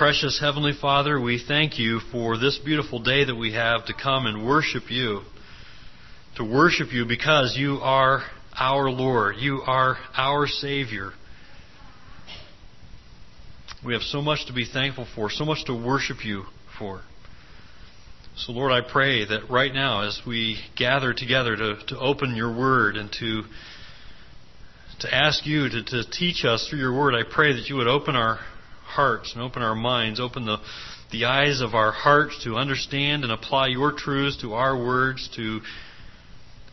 Precious Heavenly Father, we thank you for this beautiful day that we have to come and worship you. To worship you because you are our Lord. You are our Savior. We have so much to be thankful for, so much to worship you for. So, Lord, I pray that right now, as we gather together to, to open your word and to, to ask you to, to teach us through your word, I pray that you would open our hearts and open our minds, open the, the eyes of our hearts to understand and apply your truths to our words, to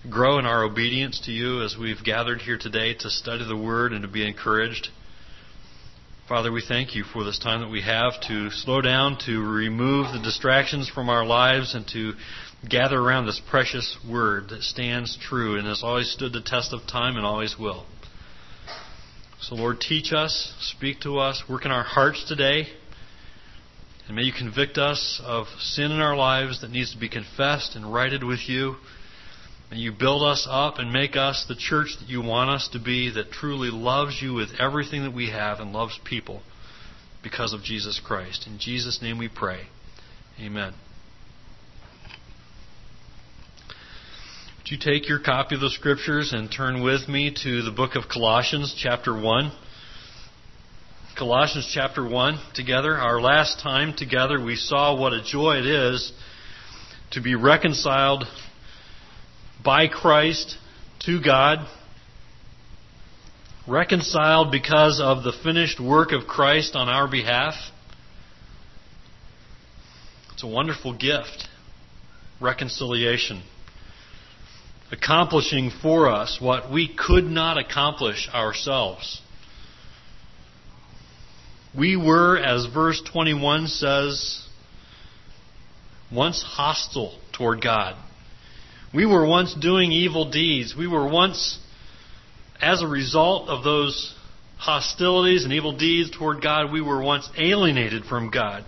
grow in our obedience to you as we've gathered here today to study the word and to be encouraged. Father, we thank you for this time that we have to slow down, to remove the distractions from our lives, and to gather around this precious word that stands true and has always stood the test of time and always will. So, Lord, teach us, speak to us, work in our hearts today, and may you convict us of sin in our lives that needs to be confessed and righted with you. May you build us up and make us the church that you want us to be, that truly loves you with everything that we have and loves people because of Jesus Christ. In Jesus' name we pray. Amen. Would you take your copy of the Scriptures and turn with me to the book of Colossians, chapter 1? Colossians chapter 1 together. Our last time together, we saw what a joy it is to be reconciled by Christ to God. Reconciled because of the finished work of Christ on our behalf. It's a wonderful gift. Reconciliation accomplishing for us what we could not accomplish ourselves. We were, as verse 21 says, once hostile toward God. We were once doing evil deeds. We were once, as a result of those hostilities and evil deeds toward God, we were once alienated from God.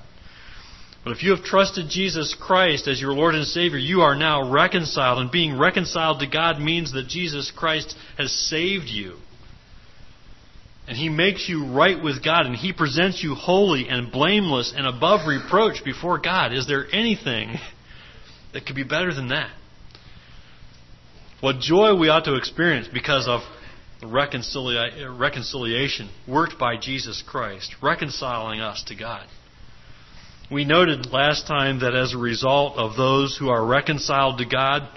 But if you have trusted Jesus Christ as your Lord and Savior, you are now reconciled. And being reconciled to God means that Jesus Christ has saved you. And He makes you right with God, and He presents you holy and blameless and above reproach before God. Is there anything that could be better than that? What joy we ought to experience because of the reconcilia- reconciliation worked by Jesus Christ, reconciling us to God. We noted last time that as a result of those who are reconciled to God,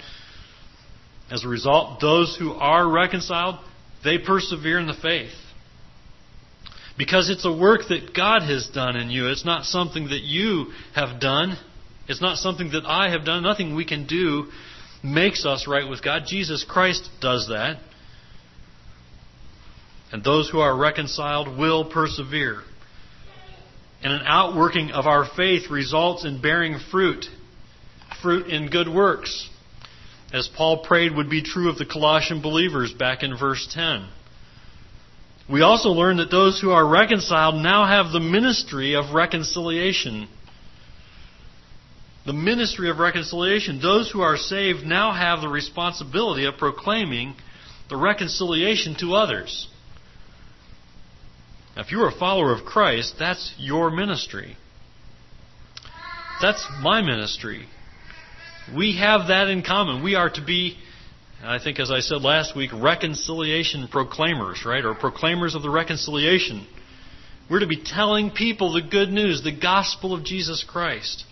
as a result, those who are reconciled, they persevere in the faith. Because it's a work that God has done in you. It's not something that you have done. It's not something that I have done. Nothing we can do makes us right with God. Jesus Christ does that. And those who are reconciled will persevere and an outworking of our faith results in bearing fruit, fruit in good works, as Paul prayed would be true of the Colossian believers back in verse 10. We also learn that those who are reconciled now have the ministry of reconciliation. The ministry of reconciliation. Those who are saved now have the responsibility of proclaiming the reconciliation to others. Now, if you're a follower of Christ, that's your ministry. That's my ministry. We have that in common. We are to be, I think, as I said last week, reconciliation proclaimers, right? Or proclaimers of the reconciliation. We're to be telling people the good news, the gospel of Jesus Christ.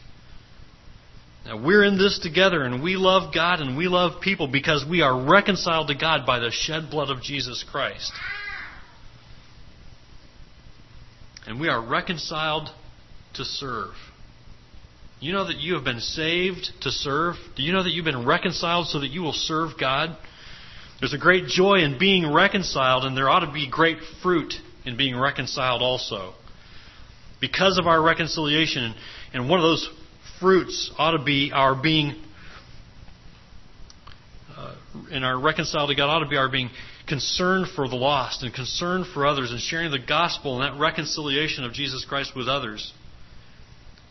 Now, we're in this together, and we love God and we love people because we are reconciled to God by the shed blood of Jesus Christ. And we are reconciled to serve. You know that you have been saved to serve? Do you know that you've been reconciled so that you will serve God? There's a great joy in being reconciled, and there ought to be great fruit in being reconciled also. Because of our reconciliation, and one of those fruits ought to be our being, uh, in our reconciled to God, ought to be our being concern for the lost and concern for others and sharing the gospel and that reconciliation of Jesus Christ with others.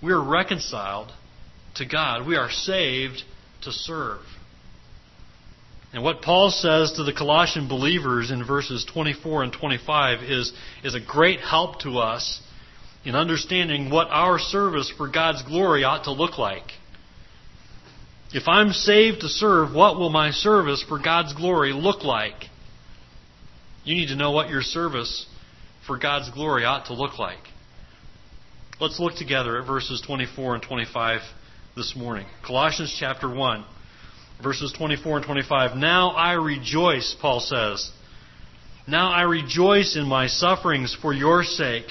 We are reconciled to God. We are saved to serve. And what Paul says to the Colossian believers in verses 24 and 25 is, is a great help to us in understanding what our service for God's glory ought to look like. If I'm saved to serve, what will my service for God's glory look like? You need to know what your service for God's glory ought to look like. Let's look together at verses 24 and 25 this morning. Colossians chapter 1, verses 24 and 25. Now I rejoice, Paul says. Now I rejoice in my sufferings for your sake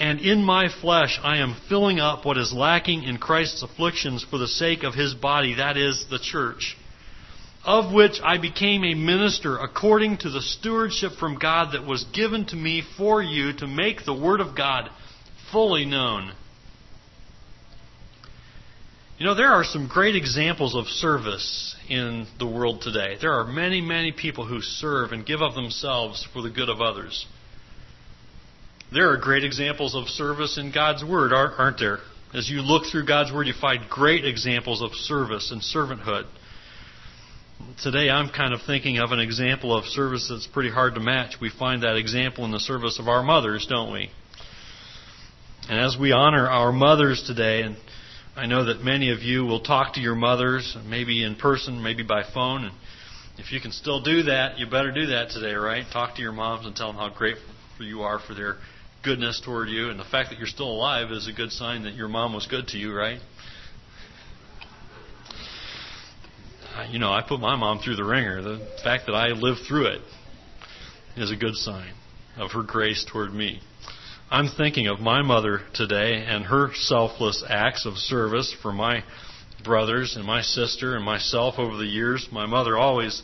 and in my flesh I am filling up what is lacking in Christ's afflictions for the sake of his body, that is, the church, of which I became a minister according to the stewardship from God that was given to me for you to make the Word of God fully known. You know, there are some great examples of service in the world today. There are many, many people who serve and give of themselves for the good of others. There are great examples of service in God's Word, aren't there? As you look through God's Word, you find great examples of service and servanthood. Today, I'm kind of thinking of an example of service that's pretty hard to match. We find that example in the service of our mothers, don't we? And as we honor our mothers today, and I know that many of you will talk to your mothers, maybe in person, maybe by phone, and if you can still do that, you better do that today, right? Talk to your moms and tell them how grateful you are for their goodness toward you, and the fact that you're still alive is a good sign that your mom was good to you, right? You know, I put my mom through the wringer. The fact that I lived through it is a good sign of her grace toward me. I'm thinking of my mother today and her selfless acts of service for my brothers and my sister and myself over the years. My mother always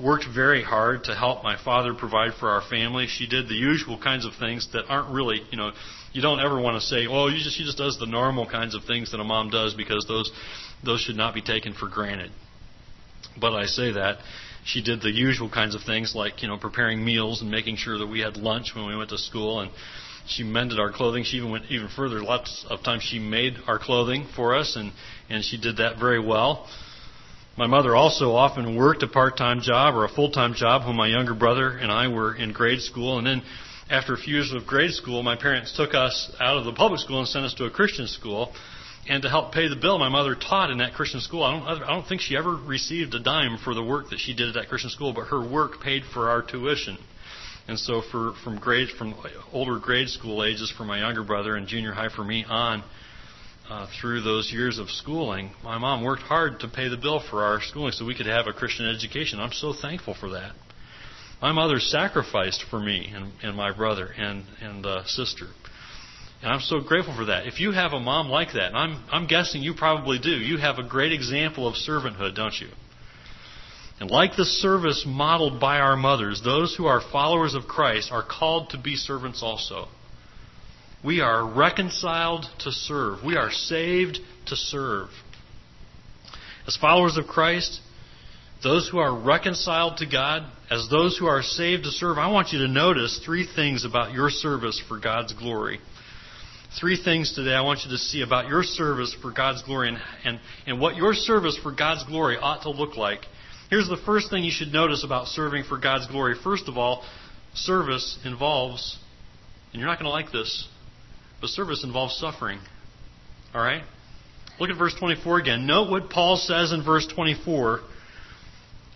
worked very hard to help my father provide for our family. She did the usual kinds of things that aren't really, you know, you don't ever want to say, "Oh, you just she just does the normal kinds of things that a mom does," because those those should not be taken for granted. But I say that she did the usual kinds of things like, you know, preparing meals and making sure that we had lunch when we went to school and she mended our clothing. She even went even further. Lots of times she made our clothing for us and and she did that very well. My mother also often worked a part time job or a full time job when my younger brother and I were in grade school. And then after a few years of grade school, my parents took us out of the public school and sent us to a Christian school. And to help pay the bill, my mother taught in that Christian school. I don't, I don't think she ever received a dime for the work that she did at that Christian school, but her work paid for our tuition. And so, for from grade from older grade school ages for my younger brother and junior high for me on, uh, through those years of schooling, my mom worked hard to pay the bill for our schooling so we could have a Christian education. I'm so thankful for that. My mother sacrificed for me and, and my brother and, and uh, sister. And I'm so grateful for that. If you have a mom like that, and I'm, I'm guessing you probably do, you have a great example of servanthood, don't you? And like the service modeled by our mothers, those who are followers of Christ are called to be servants also. We are reconciled to serve. We are saved to serve. As followers of Christ, those who are reconciled to God, as those who are saved to serve, I want you to notice three things about your service for God's glory. Three things today I want you to see about your service for God's glory and, and, and what your service for God's glory ought to look like. Here's the first thing you should notice about serving for God's glory. First of all, service involves, and you're not going to like this, but service involves suffering. All right? Look at verse 24 again. Note what Paul says in verse 24.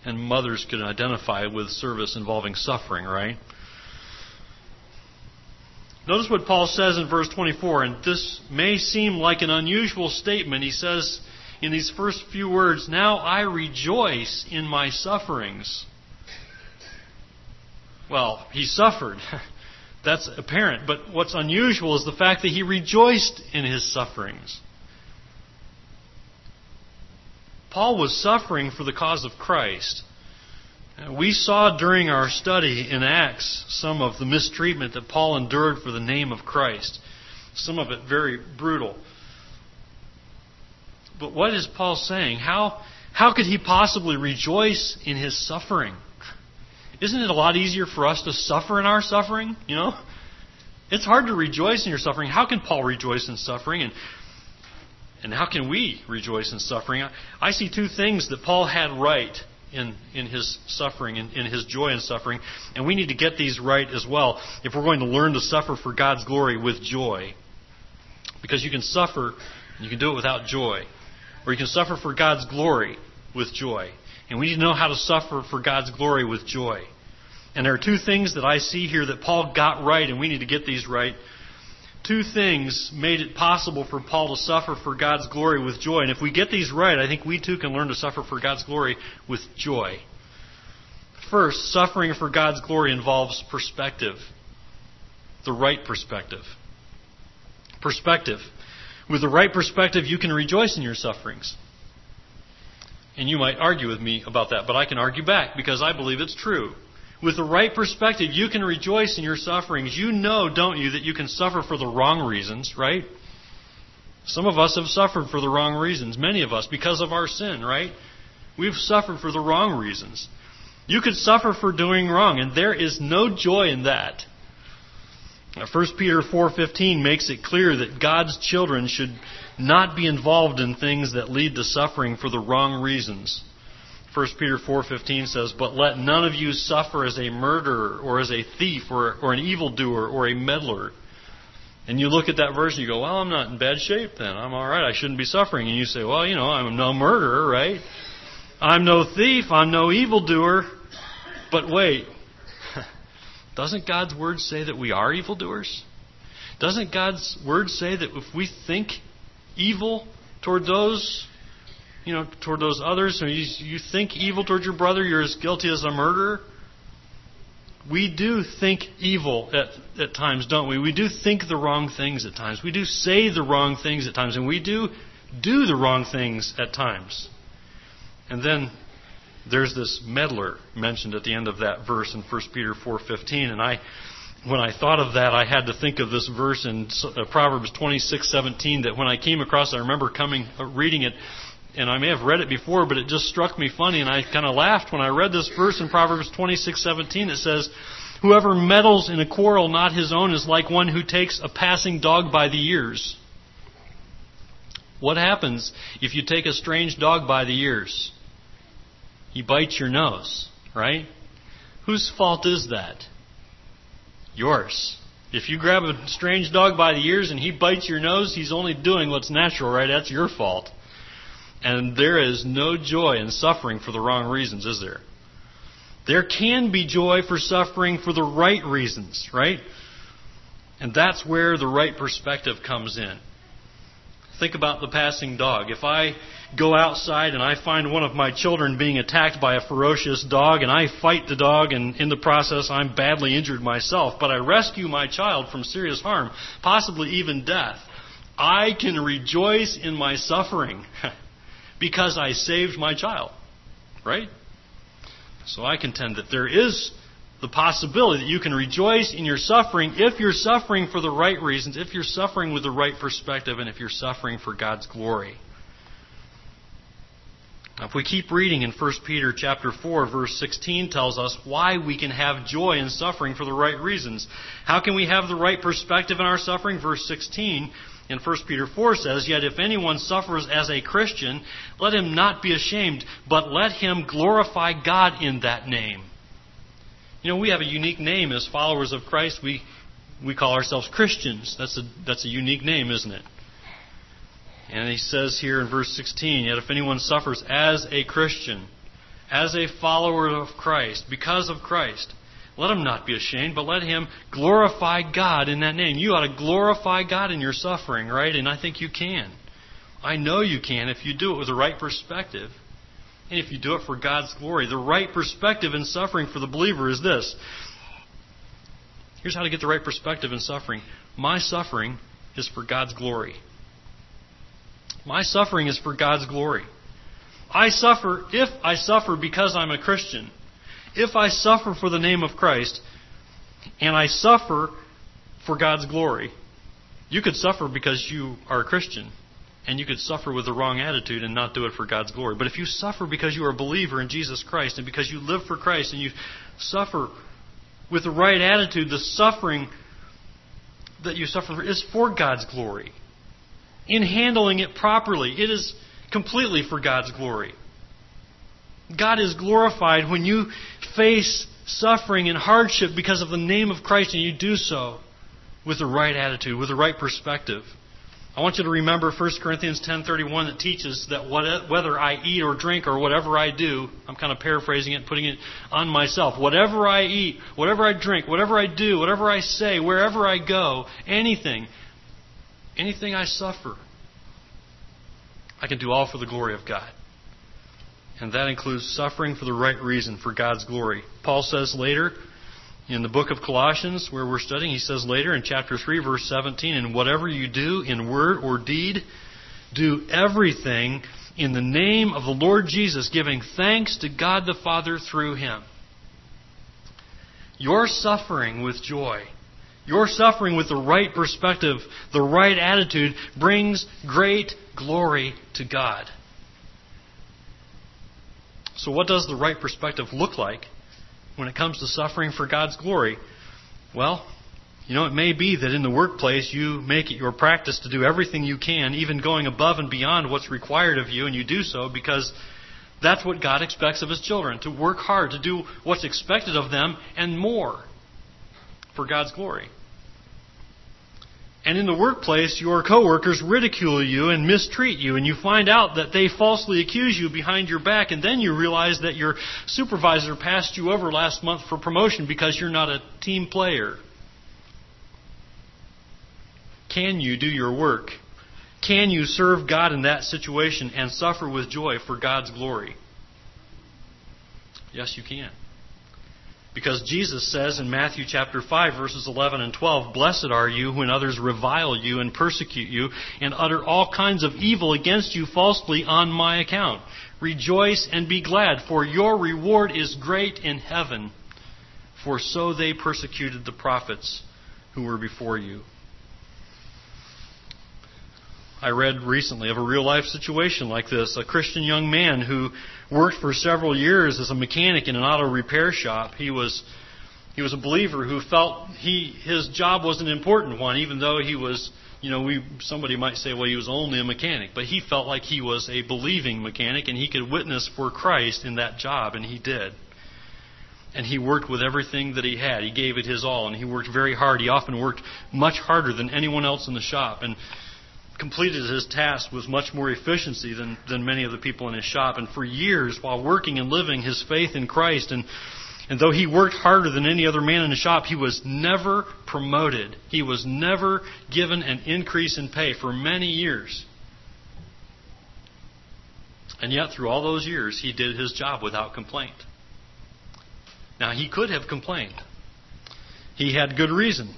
And mothers can identify with service involving suffering, right? Notice what Paul says in verse 24, and this may seem like an unusual statement. He says in these first few words, Now I rejoice in my sufferings. Well, he suffered. That's apparent. But what's unusual is the fact that he rejoiced in his sufferings. Paul was suffering for the cause of Christ. We saw during our study in Acts some of the mistreatment that Paul endured for the name of Christ, some of it very brutal. But what is Paul saying? How, how could he possibly rejoice in his suffering? Isn't it a lot easier for us to suffer in our suffering? You know? It's hard to rejoice in your suffering. How can Paul rejoice in suffering? And, and how can we rejoice in suffering? I, I see two things that Paul had right in, in his suffering, in, in his joy in suffering. And we need to get these right as well if we're going to learn to suffer for God's glory with joy. Because you can suffer, and you can do it without joy. Or you can suffer for God's glory with joy. And we need to know how to suffer for God's glory with joy. And there are two things that I see here that Paul got right, and we need to get these right two things made it possible for Paul to suffer for God's glory with joy. And if we get these right, I think we too can learn to suffer for God's glory with joy. First, suffering for God's glory involves perspective, the right perspective. Perspective. With the right perspective, you can rejoice in your sufferings. And you might argue with me about that, but I can argue back because I believe it's true. With the right perspective, you can rejoice in your sufferings. You know, don't you, that you can suffer for the wrong reasons, right? Some of us have suffered for the wrong reasons. Many of us, because of our sin, right? We've suffered for the wrong reasons. You could suffer for doing wrong, and there is no joy in that. 1 Peter 4:15 makes it clear that God's children should not be involved in things that lead to suffering for the wrong reasons. 1 Peter 4:15 says, "But let none of you suffer as a murderer or as a thief or, or an evildoer or a meddler." And you look at that verse and you go, "Well, I'm not in bad shape then. I'm all right. I shouldn't be suffering." And you say, "Well, you know, I'm no murderer, right? I'm no thief. I'm no evildoer." But wait. Doesn't God's word say that we are evildoers? Doesn't God's word say that if we think evil toward those you know, toward those others, you, you think evil toward your brother, you're as guilty as a murderer. We do think evil at, at times, don't we? We do think the wrong things at times. We do say the wrong things at times, and we do do the wrong things at times. And then there's this meddler mentioned at the end of that verse in 1 Peter 4:15, and I when I thought of that, I had to think of this verse in uh, Proverbs 26:17 that when I came across, I remember coming uh, reading it and I may have read it before, but it just struck me funny, and I kind of laughed when I read this verse in Proverbs 26:17. It says, "Whoever meddles in a quarrel not his own is like one who takes a passing dog by the ears." What happens if you take a strange dog by the ears? He bites your nose, right? Whose fault is that? Yours. If you grab a strange dog by the ears and he bites your nose, he's only doing what's natural, right? That's your fault. And there is no joy in suffering for the wrong reasons, is there? There can be joy for suffering for the right reasons, right? And that's where the right perspective comes in. Think about the passing dog. If I go outside and I find one of my children being attacked by a ferocious dog and I fight the dog and in the process I'm badly injured myself, but I rescue my child from serious harm, possibly even death, I can rejoice in my suffering. because I saved my child. Right? So I contend that there is the possibility that you can rejoice in your suffering if you're suffering for the right reasons, if you're suffering with the right perspective, and if you're suffering for God's glory. Now, if we keep reading in 1 Peter chapter 4 verse 16 tells us why we can have joy in suffering for the right reasons. How can we have the right perspective in our suffering? Verse 16 in 1 Peter 4 says, Yet if anyone suffers as a Christian, let him not be ashamed, but let him glorify God in that name. You know, we have a unique name as followers of Christ. We, we call ourselves Christians. That's a, that's a unique name, isn't it? And he says here in verse 16, Yet if anyone suffers as a Christian, as a follower of Christ, because of Christ, let him not be ashamed, but let him glorify God in that name. You ought to glorify God in your suffering, right? And I think you can. I know you can if you do it with the right perspective. And if you do it for God's glory. The right perspective in suffering for the believer is this. Here's how to get the right perspective in suffering. My suffering is for God's glory. My suffering is for God's glory. I suffer if I suffer because I'm a Christian if I suffer for the name of Christ and I suffer for God's glory, you could suffer because you are a Christian and you could suffer with the wrong attitude and not do it for God's glory. But if you suffer because you are a believer in Jesus Christ and because you live for Christ and you suffer with the right attitude, the suffering that you suffer is for God's glory. In handling it properly, it is completely for God's glory. God is glorified when you face suffering and hardship because of the name of Christ and you do so with the right attitude, with the right perspective. I want you to remember 1 Corinthians 10:31 that teaches that whether I eat or drink or whatever I do, I'm kind of paraphrasing it, putting it on myself. Whatever I eat, whatever I drink, whatever I do, whatever I say, wherever I go, anything, anything I suffer, I can do all for the glory of God. And that includes suffering for the right reason, for God's glory. Paul says later, in the book of Colossians, where we're studying, he says later in chapter 3, verse 17, And whatever you do in word or deed, do everything in the name of the Lord Jesus, giving thanks to God the Father through him. Your suffering with joy, your suffering with the right perspective, the right attitude, brings great glory to God. So, what does the right perspective look like? when it comes to suffering for God's glory? Well, you know, it may be that in the workplace you make it your practice to do everything you can, even going above and beyond what's required of you, and you do so because that's what God expects of His children to work hard, to do what's expected of them, and more for God's glory. And in the workplace, your coworkers ridicule you and mistreat you, and you find out that they falsely accuse you behind your back, and then you realize that your supervisor passed you over last month for promotion because you're not a team player. Can you do your work? Can you serve God in that situation and suffer with joy for God's glory? Yes, you can. Because Jesus says in Matthew chapter 5 verses 11 and 12, Blessed are you when others revile you and persecute you and utter all kinds of evil against you falsely on my account. Rejoice and be glad, for your reward is great in heaven. For so they persecuted the prophets who were before you. I read recently of a real life situation like this. A Christian young man who worked for several years as a mechanic in an auto repair shop. He was he was a believer who felt he his job was an important one, even though he was you know we somebody might say well he was only a mechanic, but he felt like he was a believing mechanic and he could witness for Christ in that job, and he did. And he worked with everything that he had. He gave it his all, and he worked very hard. He often worked much harder than anyone else in the shop, and completed his task with much more efficiency than, than many of the people in his shop. And for years, while working and living his faith in Christ, and, and though he worked harder than any other man in the shop, he was never promoted. He was never given an increase in pay for many years. And yet, through all those years, he did his job without complaint. Now, he could have complained. He had good reason.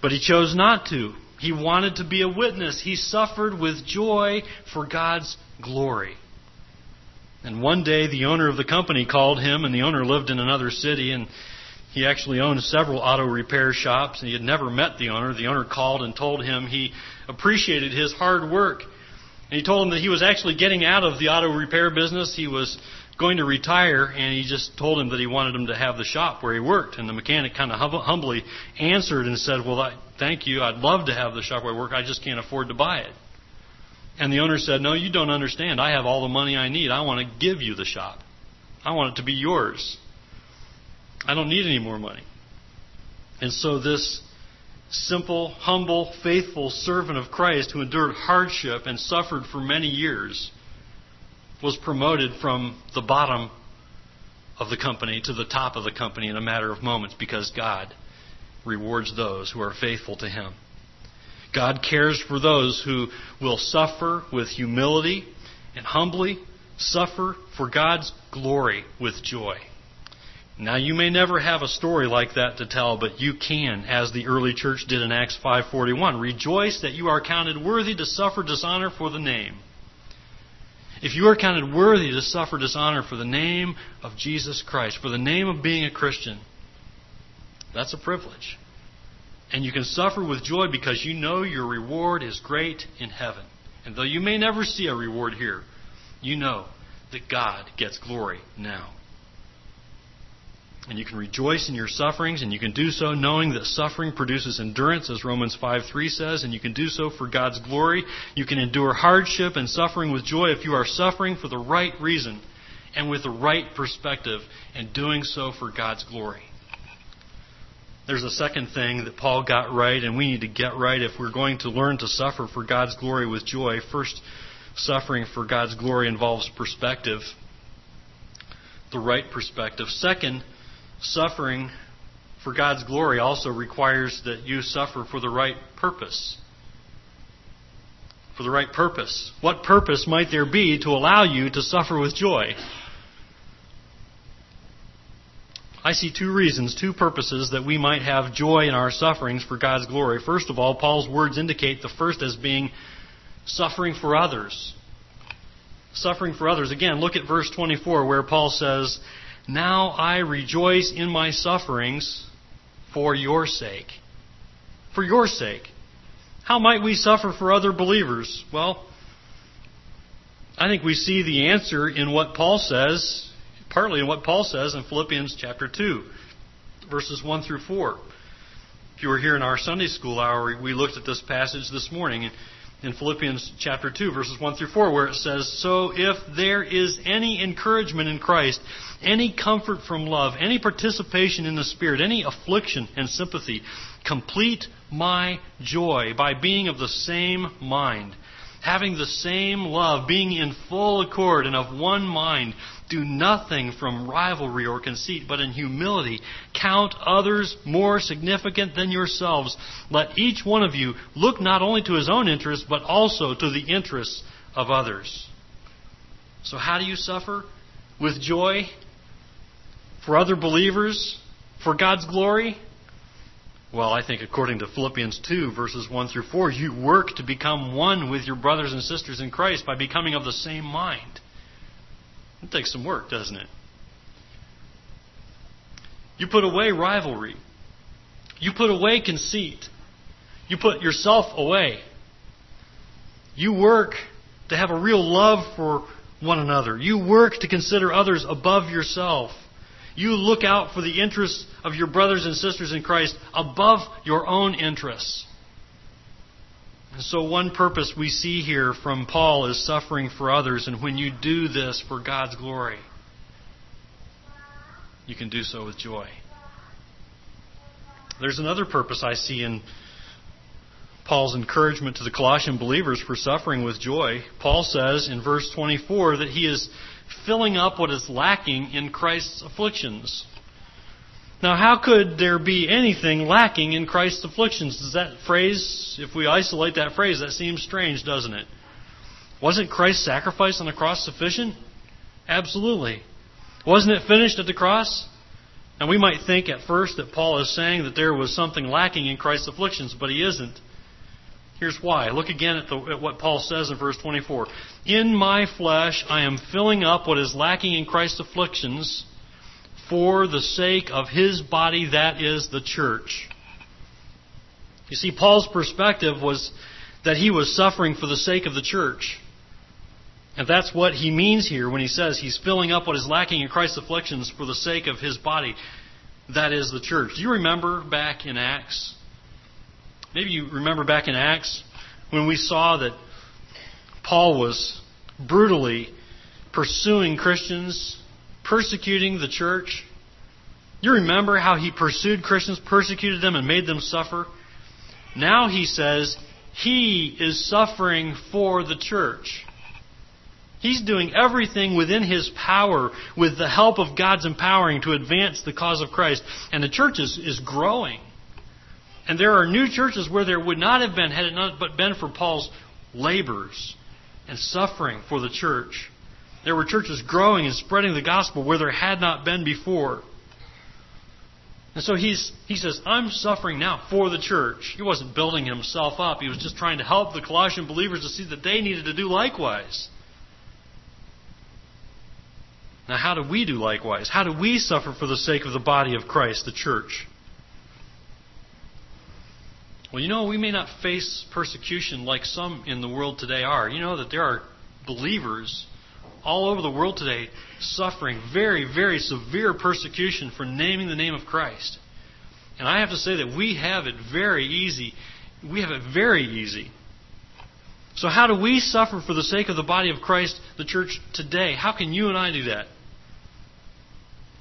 But he chose not to. He wanted to be a witness. He suffered with joy for God's glory. And one day the owner of the company called him, and the owner lived in another city, and he actually owned several auto repair shops. And he had never met the owner. The owner called and told him he appreciated his hard work. And he told him that he was actually getting out of the auto repair business. He was going to retire, and he just told him that he wanted him to have the shop where he worked. And the mechanic kind of humbly answered and said, Well, I, thank you. I'd love to have the shop where I work. I just can't afford to buy it. And the owner said, No, you don't understand. I have all the money I need. I want to give you the shop. I want it to be yours. I don't need any more money. And so this simple, humble, faithful servant of Christ who endured hardship and suffered for many years was promoted from the bottom of the company to the top of the company in a matter of moments because God rewards those who are faithful to Him. God cares for those who will suffer with humility and humbly suffer for God's glory with joy. Now you may never have a story like that to tell, but you can, as the early church did in Acts 5:41, rejoice that you are counted worthy to suffer dishonor for the name. If you are counted worthy to suffer dishonor for the name of Jesus Christ, for the name of being a Christian, that's a privilege. And you can suffer with joy because you know your reward is great in heaven. And though you may never see a reward here, you know that God gets glory now. And you can rejoice in your sufferings, and you can do so knowing that suffering produces endurance, as Romans 5 3 says, and you can do so for God's glory. You can endure hardship and suffering with joy if you are suffering for the right reason and with the right perspective, and doing so for God's glory. There's a second thing that Paul got right, and we need to get right if we're going to learn to suffer for God's glory with joy. First, suffering for God's glory involves perspective, the right perspective. Second, suffering for God's glory also requires that you suffer for the right purpose. For the right purpose. What purpose might there be to allow you to suffer with joy? I see two reasons, two purposes that we might have joy in our sufferings for God's glory. First of all, Paul's words indicate the first as being suffering for others. Suffering for others. Again, look at verse 24 where Paul says, Now I rejoice in my sufferings for your sake. For your sake. How might we suffer for other believers? Well, I think we see the answer in what Paul says, partly in what Paul says in Philippians chapter 2, verses 1 through 4. If you were here in our Sunday school hour, we looked at this passage this morning in Philippians chapter 2, verses 1 through 4, where it says, So if there is any encouragement in Christ, any comfort from love, any participation in the Spirit, any affliction and sympathy, complete my joy by being of the same mind, having the same love, being in full accord and of one mind. Do nothing from rivalry or conceit, but in humility count others more significant than yourselves. Let each one of you look not only to his own interests, but also to the interests of others. So, how do you suffer? With joy? For other believers? For God's glory? Well, I think according to Philippians 2, verses 1 through 4, you work to become one with your brothers and sisters in Christ by becoming of the same mind. It takes some work, doesn't it? You put away rivalry. You put away conceit. You put yourself away. You work to have a real love for one another. You work to consider others above yourself. You look out for the interests of your brothers and sisters in Christ above your own interests. So, one purpose we see here from Paul is suffering for others, and when you do this for God's glory, you can do so with joy. There's another purpose I see in Paul's encouragement to the Colossian believers for suffering with joy. Paul says in verse 24 that he is filling up what is lacking in Christ's afflictions. Now, how could there be anything lacking in Christ's afflictions? Does that phrase, if we isolate that phrase, that seems strange, doesn't it? Wasn't Christ's sacrifice on the cross sufficient? Absolutely. Wasn't it finished at the cross? And we might think at first that Paul is saying that there was something lacking in Christ's afflictions, but he isn't. Here's why. Look again at, the, at, what Paul says in verse 24. In my flesh I am filling up what is lacking in Christ's afflictions for the sake of his body, that is the church. You see, Paul's perspective was that he was suffering for the sake of the church. And that's what he means here when he says he's filling up what is lacking in Christ's afflictions for the sake of his body, that is the church. Do you remember back in Acts? Maybe you remember back in Acts when we saw that Paul was brutally pursuing Christians persecuting the church. You remember how he pursued Christians, persecuted them, and made them suffer? Now he says he is suffering for the church. He's doing everything within his power with the help of God's empowering to advance the cause of Christ. And the church is, is growing. And there are new churches where there would not have been had it not but been for Paul's labors and suffering for the church. There were churches growing and spreading the gospel where there had not been before. And so he's, he says, I'm suffering now for the church. He wasn't building himself up. He was just trying to help the Colossian believers to see that they needed to do likewise. Now, how do we do likewise? How do we suffer for the sake of the body of Christ, the church? Well, you know, we may not face persecution like some in the world today are. You know that there are believers all over the world today suffering very, very severe persecution for naming the name of Christ. And I have to say that we have it very easy. We have it very easy. So, how do we suffer for the sake of the body of Christ, the church, today? How can you and I do that?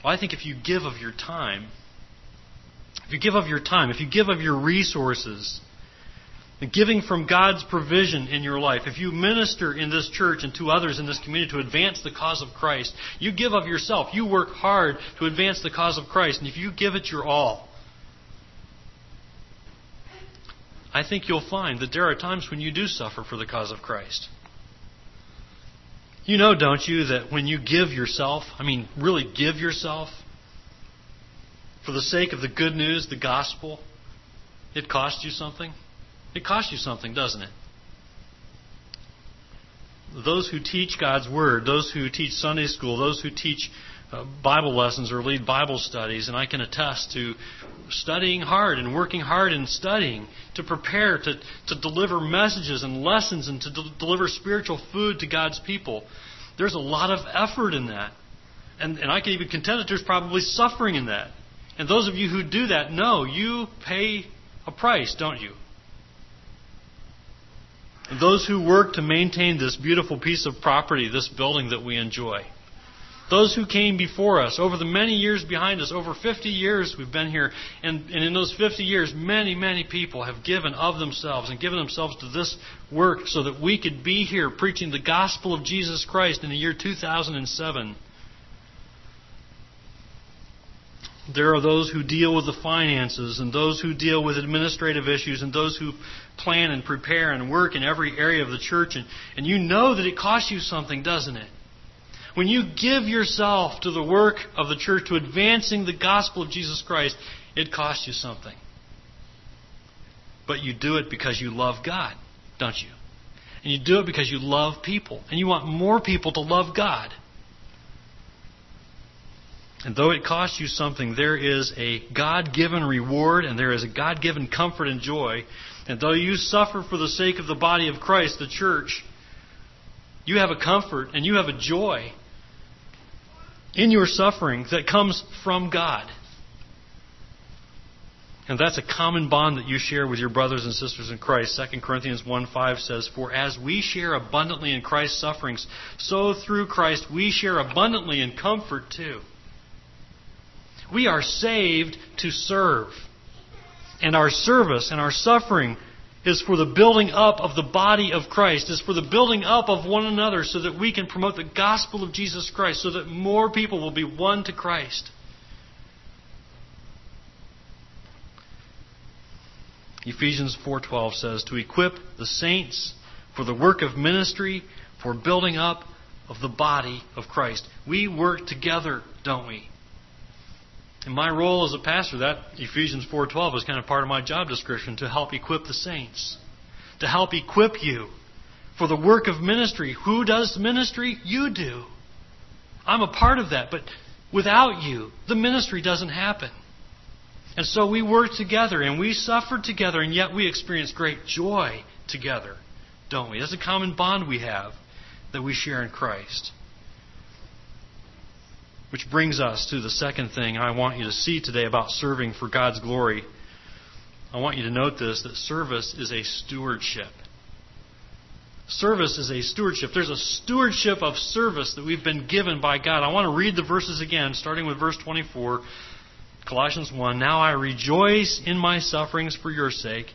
Well, I think if you give of your time, if you give of your time, if you give of your resources, giving from God's provision in your life, if you minister in this church and to others in this community to advance the cause of Christ, you give of yourself. You work hard to advance the cause of Christ. And if you give it your all, I think you'll find that there are times when you do suffer for the cause of Christ. You know, don't you, that when you give yourself, I mean, really give yourself, for the sake of the good news, the gospel, it costs you something? It costs you something, doesn't it? Those who teach God's Word, those who teach Sunday school, those who teach uh, Bible lessons or lead Bible studies, and I can attest to studying hard and working hard and studying to prepare to, to deliver messages and lessons and to de- deliver spiritual food to God's people. There's a lot of effort in that. And, and I can even contend that there's probably suffering in that. And those of you who do that know you pay a price, don't you? Those who work to maintain this beautiful piece of property, this building that we enjoy. Those who came before us, over the many years behind us, over 50 years we've been here, and, and in those 50 years, many, many people have given of themselves and given themselves to this work so that we could be here preaching the gospel of Jesus Christ in the year 2007. There are those who deal with the finances, and those who deal with administrative issues, and those who plan and prepare and work in every area of the church. And, and you know that it costs you something, doesn't it? When you give yourself to the work of the church, to advancing the gospel of Jesus Christ, it costs you something. But you do it because you love God, don't you? And you do it because you love people. And you want more people to love God. And though it costs you something, there is a God given reward and there is a God given comfort and joy. And though you suffer for the sake of the body of Christ, the church, you have a comfort and you have a joy in your suffering that comes from God. And that's a common bond that you share with your brothers and sisters in Christ. 2 Corinthians 1 5 says, For as we share abundantly in Christ's sufferings, so through Christ we share abundantly in comfort too. We are saved to serve. And our service and our suffering is for the building up of the body of Christ, is for the building up of one another so that we can promote the gospel of Jesus Christ, so that more people will be won to Christ. Ephesians 4:12 says to equip the saints for the work of ministry, for building up of the body of Christ. We work together, don't we? In my role as a pastor, that Ephesians 4:12 is kind of part of my job description to help equip the saints, to help equip you for the work of ministry. Who does ministry? You do. I'm a part of that, but without you, the ministry doesn't happen. And so we work together and we suffer together, and yet we experience great joy together, don't we? That's a common bond we have that we share in Christ. Which brings us to the second thing I want you to see today about serving for God's glory. I want you to note this that service is a stewardship. Service is a stewardship. There's a stewardship of service that we've been given by God. I want to read the verses again, starting with verse 24, Colossians 1. Now I rejoice in my sufferings for your sake,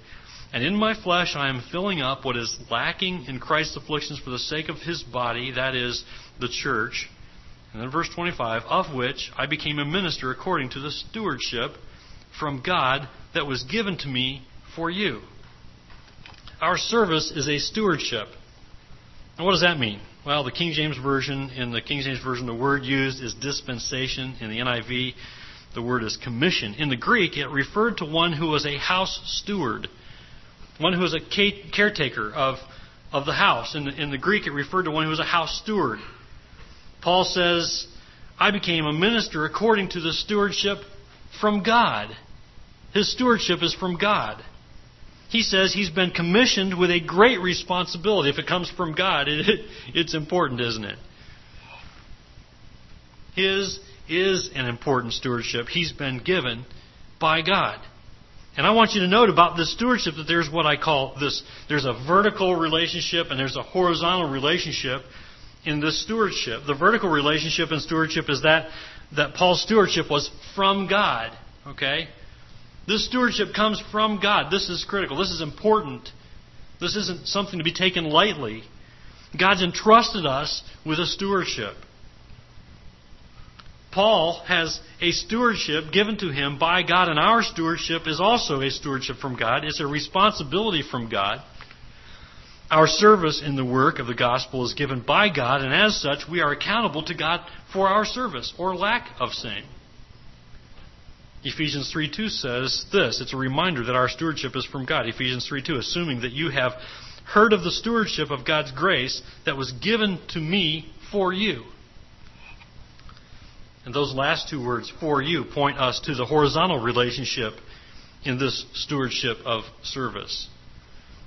and in my flesh I am filling up what is lacking in Christ's afflictions for the sake of his body, that is, the church and then verse 25, of which I became a minister according to the stewardship from God that was given to me for you. Our service is a stewardship. And what does that mean? Well, the King James Version, in the King James Version, the word used is dispensation. In the NIV, the word is commission. In the Greek, it referred to one who was a house steward, one who was a caretaker of, of the house. In the, in the Greek, it referred to one who was a house steward. Paul says, I became a minister according to the stewardship from God. His stewardship is from God. He says he's been commissioned with a great responsibility. If it comes from God, it, it, it's important, isn't it? His is an important stewardship. He's been given by God. And I want you to note about this stewardship that there's what I call this there's a vertical relationship and there's a horizontal relationship in this stewardship. The vertical relationship in stewardship is that that Paul's stewardship was from God. Okay? This stewardship comes from God. This is critical. This is important. This isn't something to be taken lightly. God's entrusted us with a stewardship. Paul has a stewardship given to him by God, and our stewardship is also a stewardship from God. It's a responsibility from God. Our service in the work of the gospel is given by God, and as such, we are accountable to God for our service or lack of same. Ephesians 3:2 says this. It's a reminder that our stewardship is from God. Ephesians 3:2, assuming that you have heard of the stewardship of God's grace that was given to me for you. And those last two words, for you, point us to the horizontal relationship in this stewardship of service.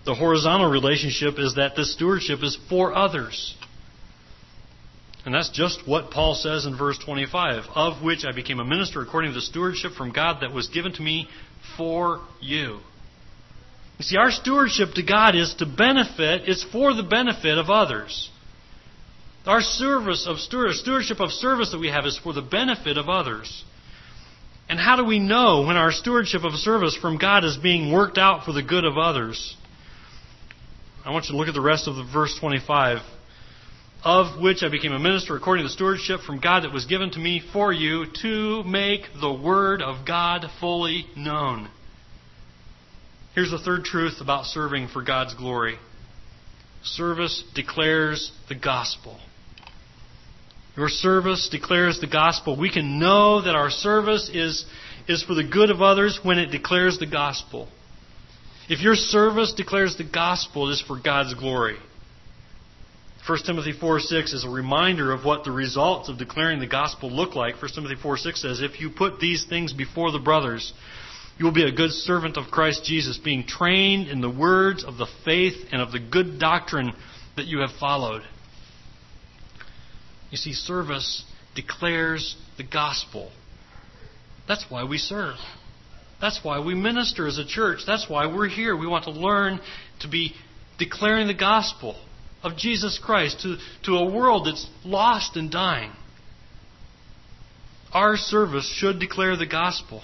The horizontal relationship is that this stewardship is for others. And that's just what Paul says in verse 25 of which I became a minister according to the stewardship from God that was given to me for you. You see, our stewardship to God is to benefit, it's for the benefit of others. Our service of steward, stewardship of service that we have is for the benefit of others. And how do we know when our stewardship of service from God is being worked out for the good of others? I want you to look at the rest of the verse 25 of which I became a minister according to the stewardship from God that was given to me for you to make the Word of God fully known. Here's the third truth about serving for God's glory service declares the gospel. Your service declares the gospel. We can know that our service is, is for the good of others when it declares the gospel. If your service declares the gospel, it is for God's glory. 1 Timothy 4 6 is a reminder of what the results of declaring the gospel look like. 1 Timothy 4 6 says, If you put these things before the brothers, you will be a good servant of Christ Jesus, being trained in the words of the faith and of the good doctrine that you have followed. You see, service declares the gospel. That's why we serve. That's why we minister as a church. That's why we're here. We want to learn to be declaring the gospel of Jesus Christ to, to a world that's lost and dying. Our service should declare the gospel.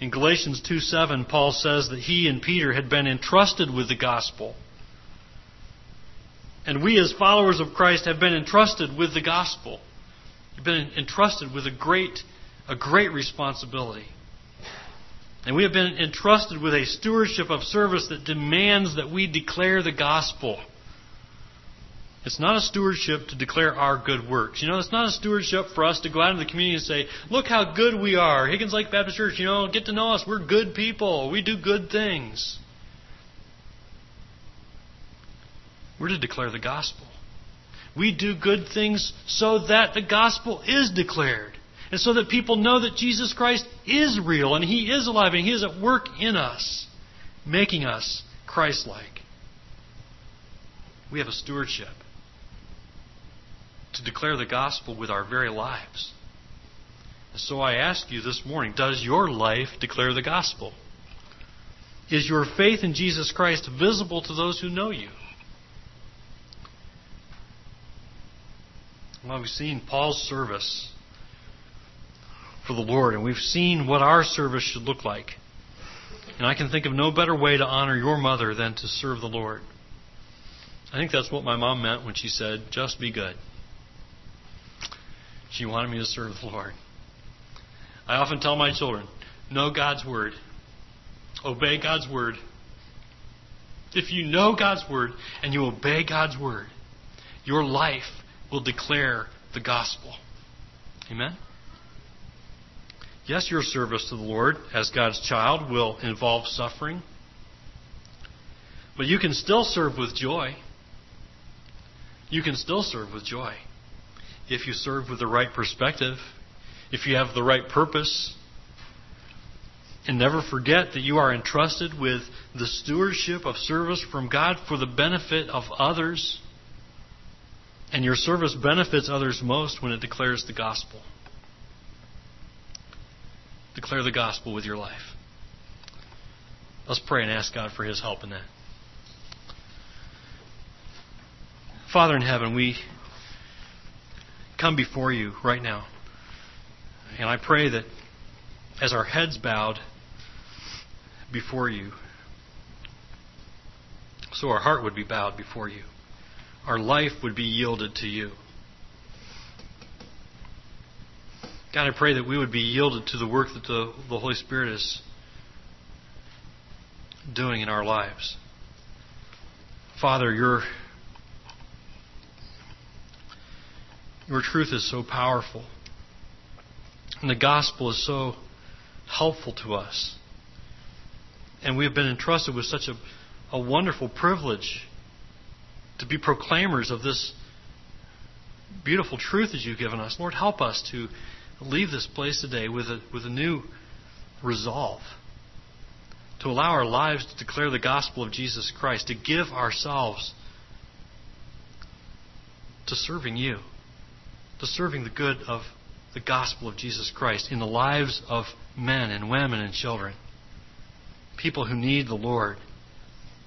In Galatians 2 7, Paul says that he and Peter had been entrusted with the gospel. And we, as followers of Christ, have been entrusted with the gospel. We've been entrusted with a great, a great responsibility. And we have been entrusted with a stewardship of service that demands that we declare the gospel. It's not a stewardship to declare our good works. You know, it's not a stewardship for us to go out into the community and say, look how good we are. Higgins Lake Baptist Church, you know, get to know us. We're good people. We do good things. We're to declare the gospel. We do good things so that the gospel is declared. And so that people know that Jesus Christ is real and He is alive and He is at work in us, making us Christ like. We have a stewardship to declare the gospel with our very lives. And so I ask you this morning does your life declare the gospel? Is your faith in Jesus Christ visible to those who know you? Well, we've seen Paul's service for the Lord, and we've seen what our service should look like. And I can think of no better way to honor your mother than to serve the Lord. I think that's what my mom meant when she said, just be good. She wanted me to serve the Lord. I often tell my children, know God's Word, obey God's Word. If you know God's Word and you obey God's Word, your life will declare the gospel. Amen? Yes, your service to the Lord as God's child will involve suffering. But you can still serve with joy. You can still serve with joy if you serve with the right perspective, if you have the right purpose. And never forget that you are entrusted with the stewardship of service from God for the benefit of others. And your service benefits others most when it declares the gospel. Declare the gospel with your life. Let's pray and ask God for His help in that. Father in heaven, we come before you right now. And I pray that as our heads bowed before you, so our heart would be bowed before you. Our life would be yielded to you. God, I pray that we would be yielded to the work that the, the Holy Spirit is doing in our lives. Father, your, your truth is so powerful. And the gospel is so helpful to us. And we have been entrusted with such a, a wonderful privilege to be proclaimers of this beautiful truth that you've given us. Lord, help us to leave this place today with a, with a new resolve to allow our lives to declare the gospel of Jesus Christ, to give ourselves to serving you, to serving the good of the gospel of Jesus Christ in the lives of men and women and children. People who need the Lord.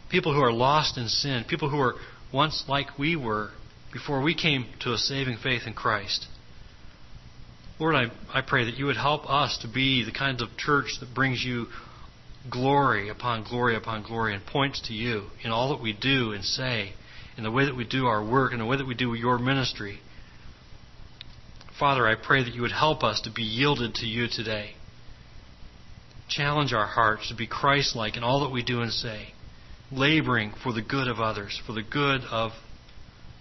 People who are lost in sin. People who are once like we were before we came to a saving faith in Christ. Lord, I, I pray that you would help us to be the kind of church that brings you glory upon glory upon glory and points to you in all that we do and say, in the way that we do our work, in the way that we do your ministry. Father, I pray that you would help us to be yielded to you today. Challenge our hearts to be Christ like in all that we do and say, laboring for the good of others, for the good of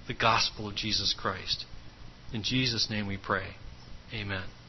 the gospel of Jesus Christ. In Jesus' name we pray. Amen.